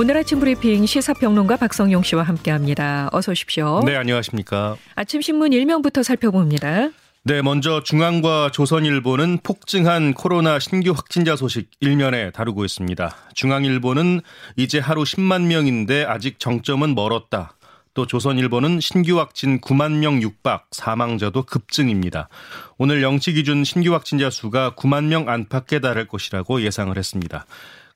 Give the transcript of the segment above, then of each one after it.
오늘 아침 브리핑 시사평론가 박성용 씨와 함께합니다. 어서 오십시오. 네, 안녕하십니까. 아침 신문 일면부터 살펴봅니다. 네, 먼저 중앙과 조선일보는 폭증한 코로나 신규 확진자 소식 일면에 다루고 있습니다. 중앙일보는 이제 하루 10만 명인데 아직 정점은 멀었다. 또 조선일보는 신규 확진 9만 명 육박, 사망자도 급증입니다. 오늘 영치 기준 신규 확진자 수가 9만 명 안팎에 달할 것이라고 예상을 했습니다.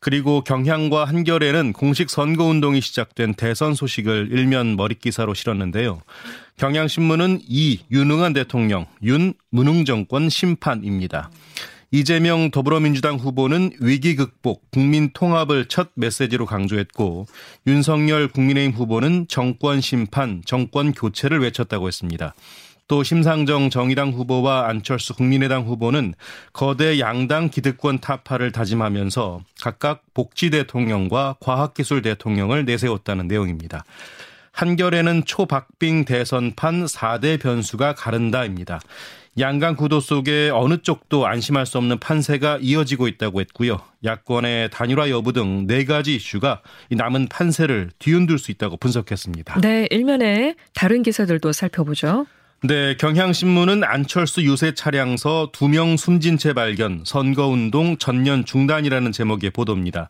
그리고 경향과 한겨레는 공식 선거운동이 시작된 대선 소식을 일면 머릿기사로 실었는데요. 경향신문은 이 유능한 대통령, 윤 무능정권 심판입니다. 이재명 더불어민주당 후보는 위기 극복, 국민 통합을 첫 메시지로 강조했고 윤석열 국민의힘 후보는 정권 심판, 정권 교체를 외쳤다고 했습니다. 또 심상정 정의당 후보와 안철수 국민의당 후보는 거대 양당 기득권 타파를 다짐하면서 각각 복지 대통령과 과학기술 대통령을 내세웠다는 내용입니다. 한결에는 초박빙 대선판 4대 변수가 가른다입니다. 양강 구도 속에 어느 쪽도 안심할 수 없는 판세가 이어지고 있다고 했고요. 야권의 단일화 여부 등 네 가지 이슈가 남은 판세를 뒤흔들 수 있다고 분석했습니다. 네, 일면에 다른 기사들도 살펴보죠. 네, 경향신문은 안철수 유세 차량서 두 명 숨진 채 발견, 선거운동 전년 중단이라는 제목의 보도입니다.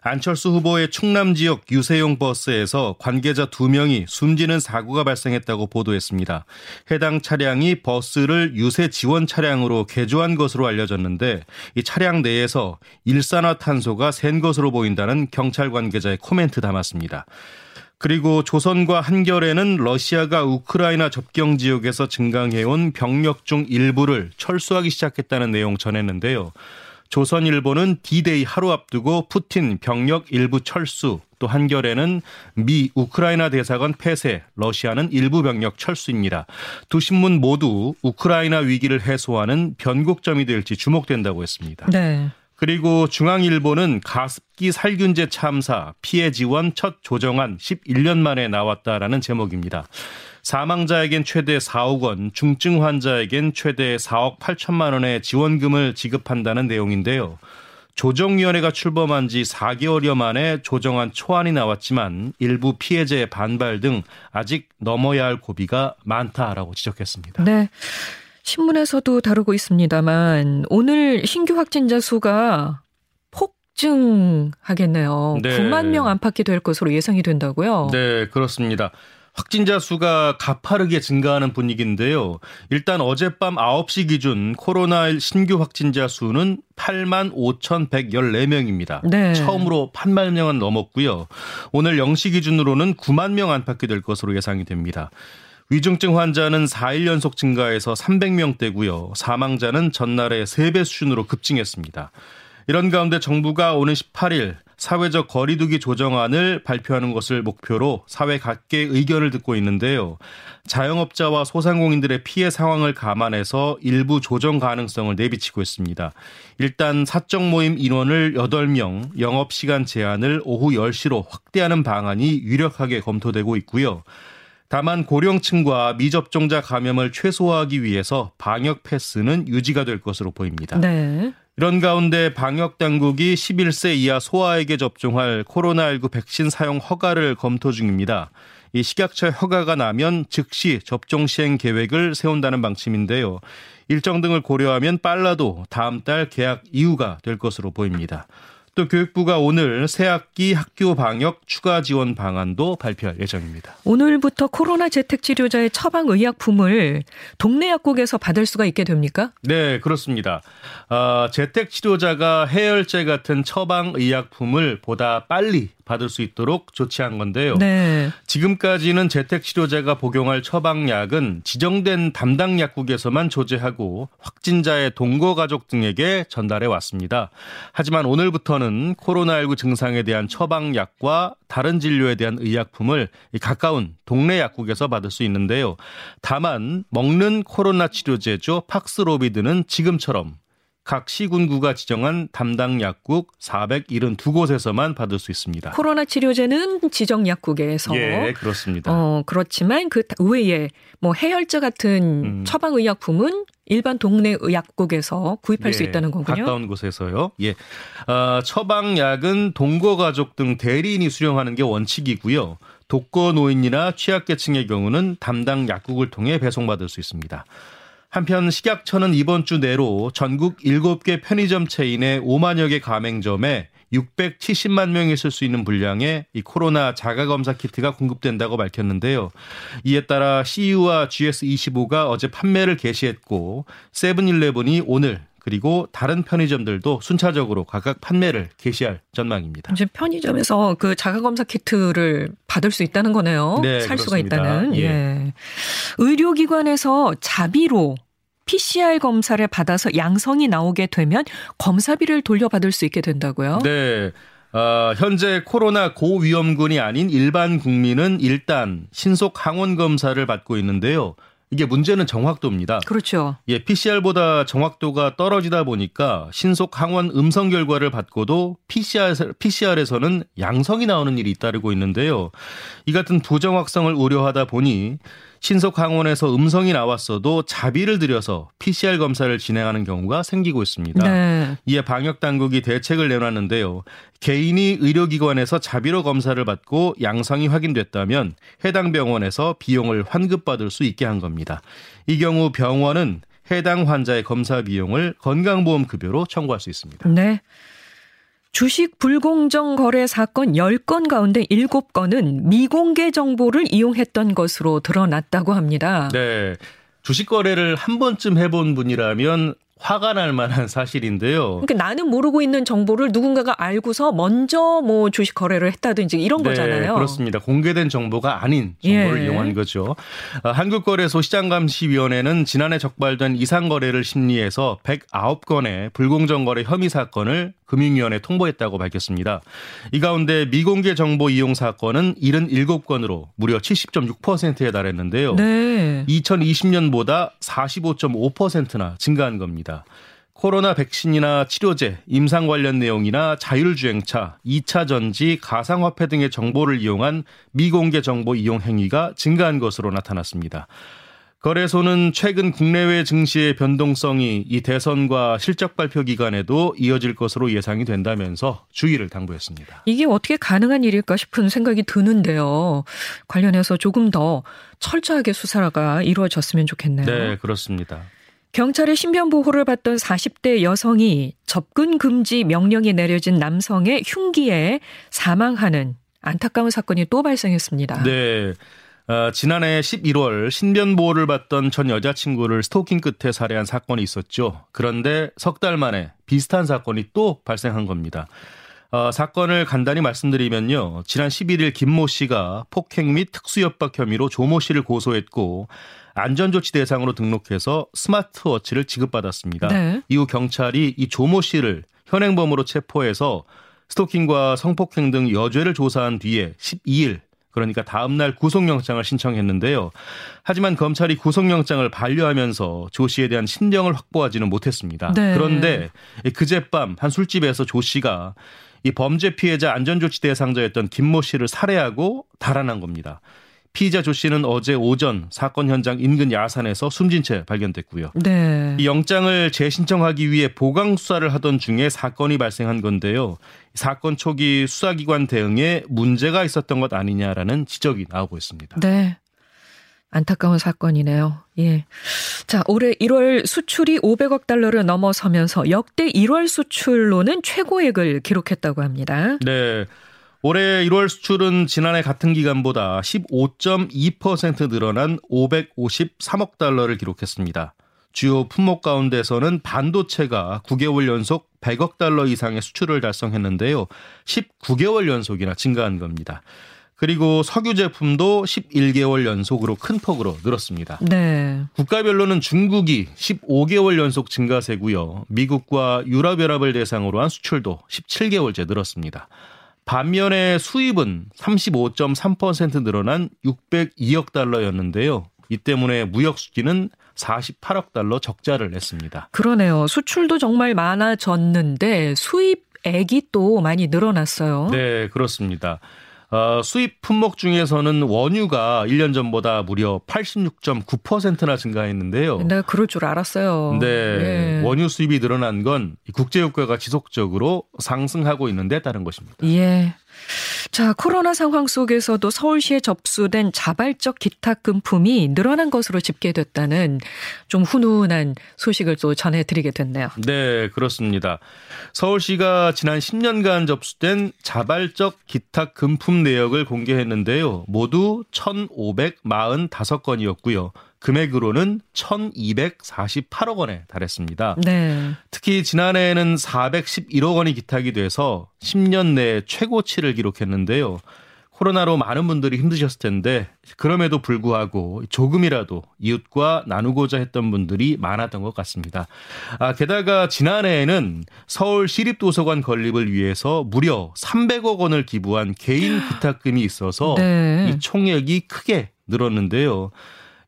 안철수 후보의 충남 지역 유세용 버스에서 관계자 두 명이 숨지는 사고가 발생했다고 보도했습니다. 해당 차량이 버스를 유세 지원 차량으로 개조한 것으로 알려졌는데 이 차량 내에서 일산화탄소가 샌 것으로 보인다는 경찰 관계자의 코멘트 담았습니다. 그리고 조선과 한결에는 러시아가 우크라이나 접경 지역에서 증강해온 병력 중 일부를 철수하기 시작했다는 내용 전했는데요. 조선일보는 D-데이 하루 앞두고 푸틴 병력 일부 철수, 또 한결에는 미 우크라이나 대사관 폐쇄, 러시아는 일부 병력 철수입니다. 두 신문 모두 우크라이나 위기를 해소하는 변곡점이 될지 주목된다고 했습니다. 네. 그리고 중앙일보는 가습기 살균제 참사 피해 지원 첫 조정안 11년 만에 나왔다라는 제목입니다. 사망자에겐 최대 4억 원, 중증 환자에겐 최대 4억 8천만 원의 지원금을 지급한다는 내용인데요. 조정위원회가 출범한 지 4개월여 만에 조정안 초안이 나왔지만 일부 피해자의 반발 등 아직 넘어야 할 고비가 많다라고 지적했습니다. 네. 신문에서도 다루고 있습니다만 오늘 신규 확진자 수가 폭증하겠네요. 네. 9만 명 안팎이 될 것으로 예상이 된다고요? 네, 그렇습니다. 확진자 수가 가파르게 증가하는 분위기인데요. 일단 어젯밤 9시 기준 코로나 신규 확진자 수는 8만 5,114명입니다. 네. 처음으로 8만 명은 넘었고요. 오늘 0시 기준으로는 9만 명 안팎이 될 것으로 예상이 됩니다. 위중증 환자는 4일 연속 증가해서 300명대고요. 사망자는 전날의 3배 수준으로 급증했습니다. 이런 가운데 정부가 오는 18일 사회적 거리두기 조정안을 발표하는 것을 목표로 사회 각계의 의견을 듣고 있는데요. 자영업자와 소상공인들의 피해 상황을 감안해서 일부 조정 가능성을 내비치고 있습니다. 일단 사적 모임 인원을 8명, 영업 시간 제한을 오후 10시로 확대하는 방안이 유력하게 검토되고 있고요. 다만 고령층과 미접종자 감염을 최소화하기 위해서 방역 패스는 유지가 될 것으로 보입니다. 네. 이런 가운데 방역 당국이 11세 이하 소아에게 접종할 코로나19 백신 사용 허가를 검토 중입니다. 이 식약처 허가가 나면 즉시 접종 시행 계획을 세운다는 방침인데요. 일정 등을 고려하면 빨라도 다음 달 계약 이후가 될 것으로 보입니다. 또 교육부가 오늘 새학기 학교 방역 추가 지원 방안도 발표할 예정입니다. 오늘부터 코로나 재택 치료자의 처방 의약품을 동네 약국에서 받을 수가 있게 됩니까? 네, 그렇습니다. 어, 재택 치료자가 해열제 같은 처방 의약품을 보다 빨리 받을 수 있도록 조치한 건데요. 네. 지금까지는 재택 치료자가 복용할 처방약은 지정된 담당 약국에서만 조제하고 확진자의 동거 가족 등에게 전달해 왔습니다. 하지만 오늘부터는 코로나19 증상에 대한 처방약과 다른 진료에 대한 의약품을 가까운 동네 약국에서 받을 수 있는데요. 다만 먹는 코로나 치료제죠 팍스로비드는 지금처럼 각 시군구가 지정한 담당 약국 472곳에서만 받을 수 있습니다. 코로나 치료제는 지정 약국에서 예, 그렇습니다. 어, 그렇지만 그 외에 뭐 해열제 같은 음. 처방 의약품은 일반 동네 약국에서 구입할 수 예, 있다는 거군요. 가까운 곳에서요. 예. 어, 처방약은 동거 가족 등 대리인이 수령하는 게 원칙이고요. 독거 노인이나 취약계층의 경우는 담당 약국을 통해 배송받을 수 있습니다. 한편 식약처는 이번 주 내로 전국 7개 편의점 체인의 5만여 개 가맹점에 670만 명이 쓸 수 있는 분량의 이 코로나 자가검사 키트가 공급된다고 밝혔는데요. 이에 따라 CU와 GS25가 어제 판매를 개시했고 세븐일레븐이 오늘 그리고 다른 편의점들도 순차적으로 각각 판매를 개시할 전망입니다. 이제 편의점에서 그 자가 검사 키트를 받을 수 있다는 거네요. 네, 살 수가 그렇습니다. 있다는. 예. 예. 의료기관에서 자비로 PCR 검사를 받아서 양성이 나오게 되면 검사비를 돌려받을 수 있게 된다고요? 네. 어, 현재 코로나 고위험군이 아닌 일반 국민은 일단 신속 항원 검사를 받고 있는데요. 이게 문제는 정확도입니다. 그렇죠. 예, PCR보다 정확도가 떨어지다 보니까 신속 항원 음성 결과를 받고도 PCR, PCR에서는 양성이 나오는 일이 잇따르고 있는데요. 이 같은 부정확성을 우려하다 보니 신속 항원에서 음성이 나왔어도 자비를 들여서 PCR 검사를 진행하는 경우가 생기고 있습니다. 네. 이에 방역 당국이 대책을 내놨는데요. 개인이 의료기관에서 자비로 검사를 받고 양성이 확인됐다면 해당 병원에서 비용을 환급받을 수 있게 한 겁니다. 이 경우 병원은 해당 환자의 검사 비용을 건강보험 급여로 청구할 수 있습니다. 네. 주식 불공정 거래 사건 10건 가운데 7건은 미공개 정보를 이용했던 것으로 드러났다고 합니다. 네. 주식 거래를 한 번쯤 해본 분이라면 화가 날 만한 사실인데요. 그러니까 나는 모르고 있는 정보를 누군가가 알고서 먼저 뭐 주식 거래를 했다든지 이런 네, 거잖아요. 그렇습니다. 공개된 정보가 아닌 정보를 예. 이용한 거죠. 어, 한국거래소 시장감시위원회는 지난해 적발된 이상거래를 심리해서 109건의 불공정거래 혐의 사건을 금융위원회에 통보했다고 밝혔습니다. 이 가운데 미공개 정보 이용 사건은 77건으로 무려 70.6%에 달했는데요. 네. 2020년보다 45.5%나 증가한 겁니다. 코로나 백신이나 치료제, 임상 관련 내용이나 자율주행차, 2차 전지, 가상화폐 등의 정보를 이용한 미공개 정보 이용 행위가 증가한 것으로 나타났습니다. 거래소는 최근 국내외 증시의 변동성이 이 대선과 실적 발표 기간에도 이어질 것으로 예상이 된다면서 주의를 당부했습니다. 이게 어떻게 가능한 일일까 싶은 생각이 드는데요. 관련해서 조금 더 철저하게 수사가 이루어졌으면 좋겠네요. 네, 그렇습니다. 경찰의 신변 보호를 받던 40대 여성이 접근 금지 명령이 내려진 남성의 흉기에 사망하는 안타까운 사건이 또 발생했습니다. 네. 어, 지난해 11월 신변 보호를 받던 전 여자친구를 스토킹 끝에 살해한 사건이 있었죠. 그런데 석 달 만에 비슷한 사건이 또 발생한 겁니다. 어, 사건을 간단히 말씀드리면요. 지난 11일 김모 씨가 폭행 및 특수협박 혐의로 조모 씨를 고소했고 안전조치 대상으로 등록해서 스마트워치를 지급받았습니다. 네. 이후 경찰이 이 조모 씨를 현행범으로 체포해서 스토킹과 성폭행 등 여죄를 조사한 뒤에 12일 그러니까 다음 날 구속영장을 신청했는데요. 하지만 검찰이 구속영장을 반려하면서 조 씨에 대한 신병을 확보하지는 못했습니다. 네. 그런데 그제밤 한 술집에서 조 씨가 이 범죄 피해자 안전조치 대상자였던 김모 씨를 살해하고 달아난 겁니다. 피의자 조 씨는 어제 오전 사건 현장 인근 야산에서 숨진 채 발견됐고요. 네. 이 영장을 재신청하기 위해 보강 수사를 하던 중에 사건이 발생한 건데요. 사건 초기 수사기관 대응에 문제가 있었던 것 아니냐라는 지적이 나오고 있습니다. 네. 안타까운 사건이네요. 예. 자, 올해 1월 수출이 500억 달러를 넘어서면서 역대 1월 수출로는 최고액을 기록했다고 합니다. 네. 올해 1월 수출은 지난해 같은 기간보다 15.2% 늘어난 553억 달러를 기록했습니다. 주요 품목 가운데서는 반도체가 9개월 연속 100억 달러 이상의 수출을 달성했는데요. 19개월 연속이나 증가한 겁니다. 그리고 석유 제품도 11개월 연속으로 큰 폭으로 늘었습니다. 네. 국가별로는 중국이 15개월 연속 증가세고요. 미국과 유럽연합을 대상으로 한 수출도 17개월째 늘었습니다. 반면에 수입은 35.3% 늘어난 602억 달러였는데요. 이 때문에 무역 수지는 48억 달러 적자를 냈습니다. 그러네요. 수출도 정말 많아졌는데 수입액이 또 많이 늘어났어요. 네, 그렇습니다. 어, 수입 품목 중에서는 원유가 1년 전보다 무려 86.9%나 증가했는데요. 네, 그럴 줄 알았어요. 네, 예. 원유 수입이 늘어난 건 국제 유가가 지속적으로 상승하고 있는 데 따른 것입니다. 예. 자, 코로나 상황 속에서도 서울시에 접수된 자발적 기탁금품이 늘어난 것으로 집계됐다는 좀 훈훈한 소식을 또 전해드리게 됐네요. 네, 그렇습니다. 서울시가 지난 10년간 접수된 자발적 기탁금품 내역을 공개했는데요. 모두 1,545건이었고요. 금액으로는 1,248억 원에 달했습니다. 네. 특히 지난해에는 411억 원이 기탁이 돼서 10년 내 최고치를 기록했는데요. 코로나로 많은 분들이 힘드셨을 텐데 그럼에도 불구하고 조금이라도 이웃과 나누고자 했던 분들이 많았던 것 같습니다. 아, 게다가 지난해에는 서울 시립도서관 건립을 위해서 무려 300억 원을 기부한 개인 기탁금이 있어서 네. 이 총액이 크게 늘었는데요.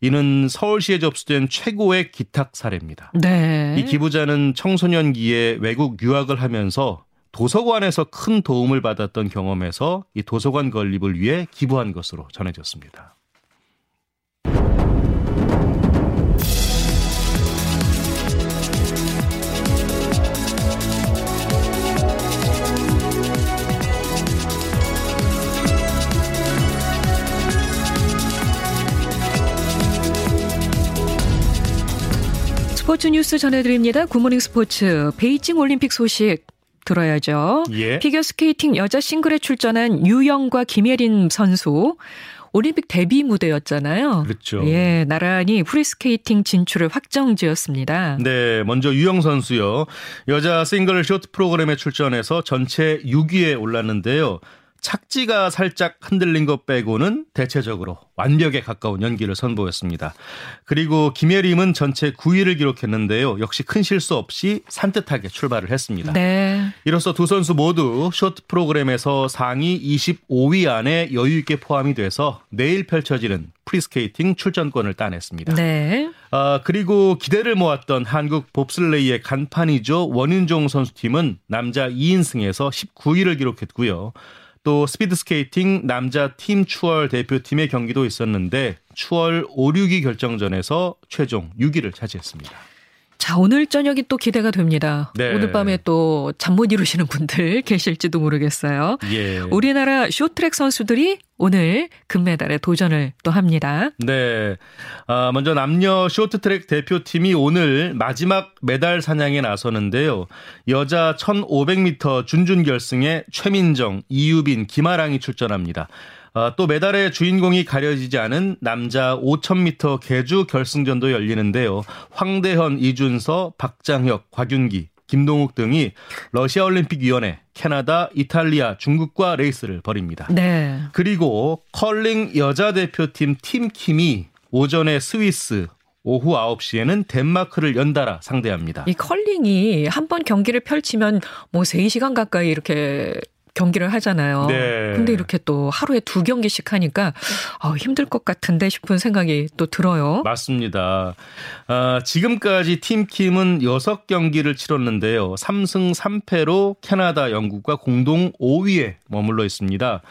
이는 서울시에 접수된 최고의 기탁 사례입니다. 네. 이 기부자는 청소년기에 외국 유학을 하면서 도서관에서 큰 도움을 받았던 경험에서 이 도서관 건립을 위해 기부한 것으로 전해졌습니다. 스포츠 뉴스 전해드립니다. 굿모닝 스포츠. 베이징 올림픽 소식 들어야죠. 예. 피겨스케이팅 여자 싱글에 출전한 유영과 김예림 선수. 올림픽 데뷔 무대였잖아요. 그렇죠. 예, 나란히 프리스케이팅 진출을 확정지었습니다. 네, 먼저 유영 선수요. 여자 싱글 쇼트 프로그램에 출전해서 전체 6위에 올랐는데요. 착지가 살짝 흔들린 것 빼고는 대체적으로 완벽에 가까운 연기를 선보였습니다. 그리고 김예림은 전체 9위를 기록했는데요. 역시 큰 실수 없이 산뜻하게 출발을 했습니다. 네. 이로써 두 선수 모두 쇼트 프로그램에서 상위 25위 안에 여유 있게 포함이 돼서 내일 펼쳐지는 프리스케이팅 출전권을 따냈습니다. 네. 아, 그리고 기대를 모았던 한국 봅슬레이의 간판이죠. 원윤종 선수팀은 남자 2인승에서 19위를 기록했고요. 또 스피드 스케이팅 남자 팀 추월 대표팀의 경기도 있었는데 추월 5, 6위 결정전에서 최종 6위를 차지했습니다. 자, 오늘 저녁이 또 기대가 됩니다. 네. 오늘 밤에 또 잠 못 이루시는 분들 계실지도 모르겠어요. 예. 우리나라 쇼트랙 선수들이 오늘 금메달에 도전을 또 합니다. 네. 아, 먼저 남녀 쇼트트랙 대표팀이 오늘 마지막 메달 사냥에 나서는데요. 여자 1500m 준준 결승에 최민정, 이유빈, 김아랑이 출전합니다. 어, 또 메달의 주인공이 가려지지 않은 남자 5000m 개주 결승전도 열리는데요. 황대헌, 이준서, 박장혁, 곽윤기, 김동욱 등이 러시아 올림픽 위원회, 캐나다, 이탈리아, 중국과 레이스를 벌입니다. 네. 그리고 컬링 여자 대표팀 팀킴이 오전에 스위스, 오후 9시에는 덴마크를 연달아 상대합니다. 이 컬링이 한 번 경기를 펼치면 뭐 3시간 가까이 이렇게 경기를 하잖아요. 네. 근데 이렇게 또 하루에 두 경기씩 하니까 아, 힘들 것 같은데 싶은 생각이 또 들어요. 맞습니다. 아, 지금까지 팀킴은 6경기를 치렀는데요. 3승 3패로 캐나다, 영국과 공동 5위에 머물러 있습니다.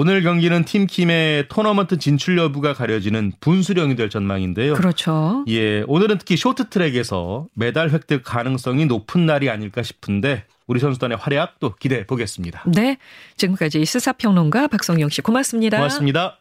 오늘 경기는 팀킴의 토너먼트 진출 여부가 가려지는 분수령이 될 전망인데요. 그렇죠. 예, 오늘은 특히 쇼트트랙에서 메달 획득 가능성이 높은 날이 아닐까 싶은데 우리 선수단의 활약도 기대해 보겠습니다. 네. 지금까지 스사평론가 박성영 씨 고맙습니다. 고맙습니다.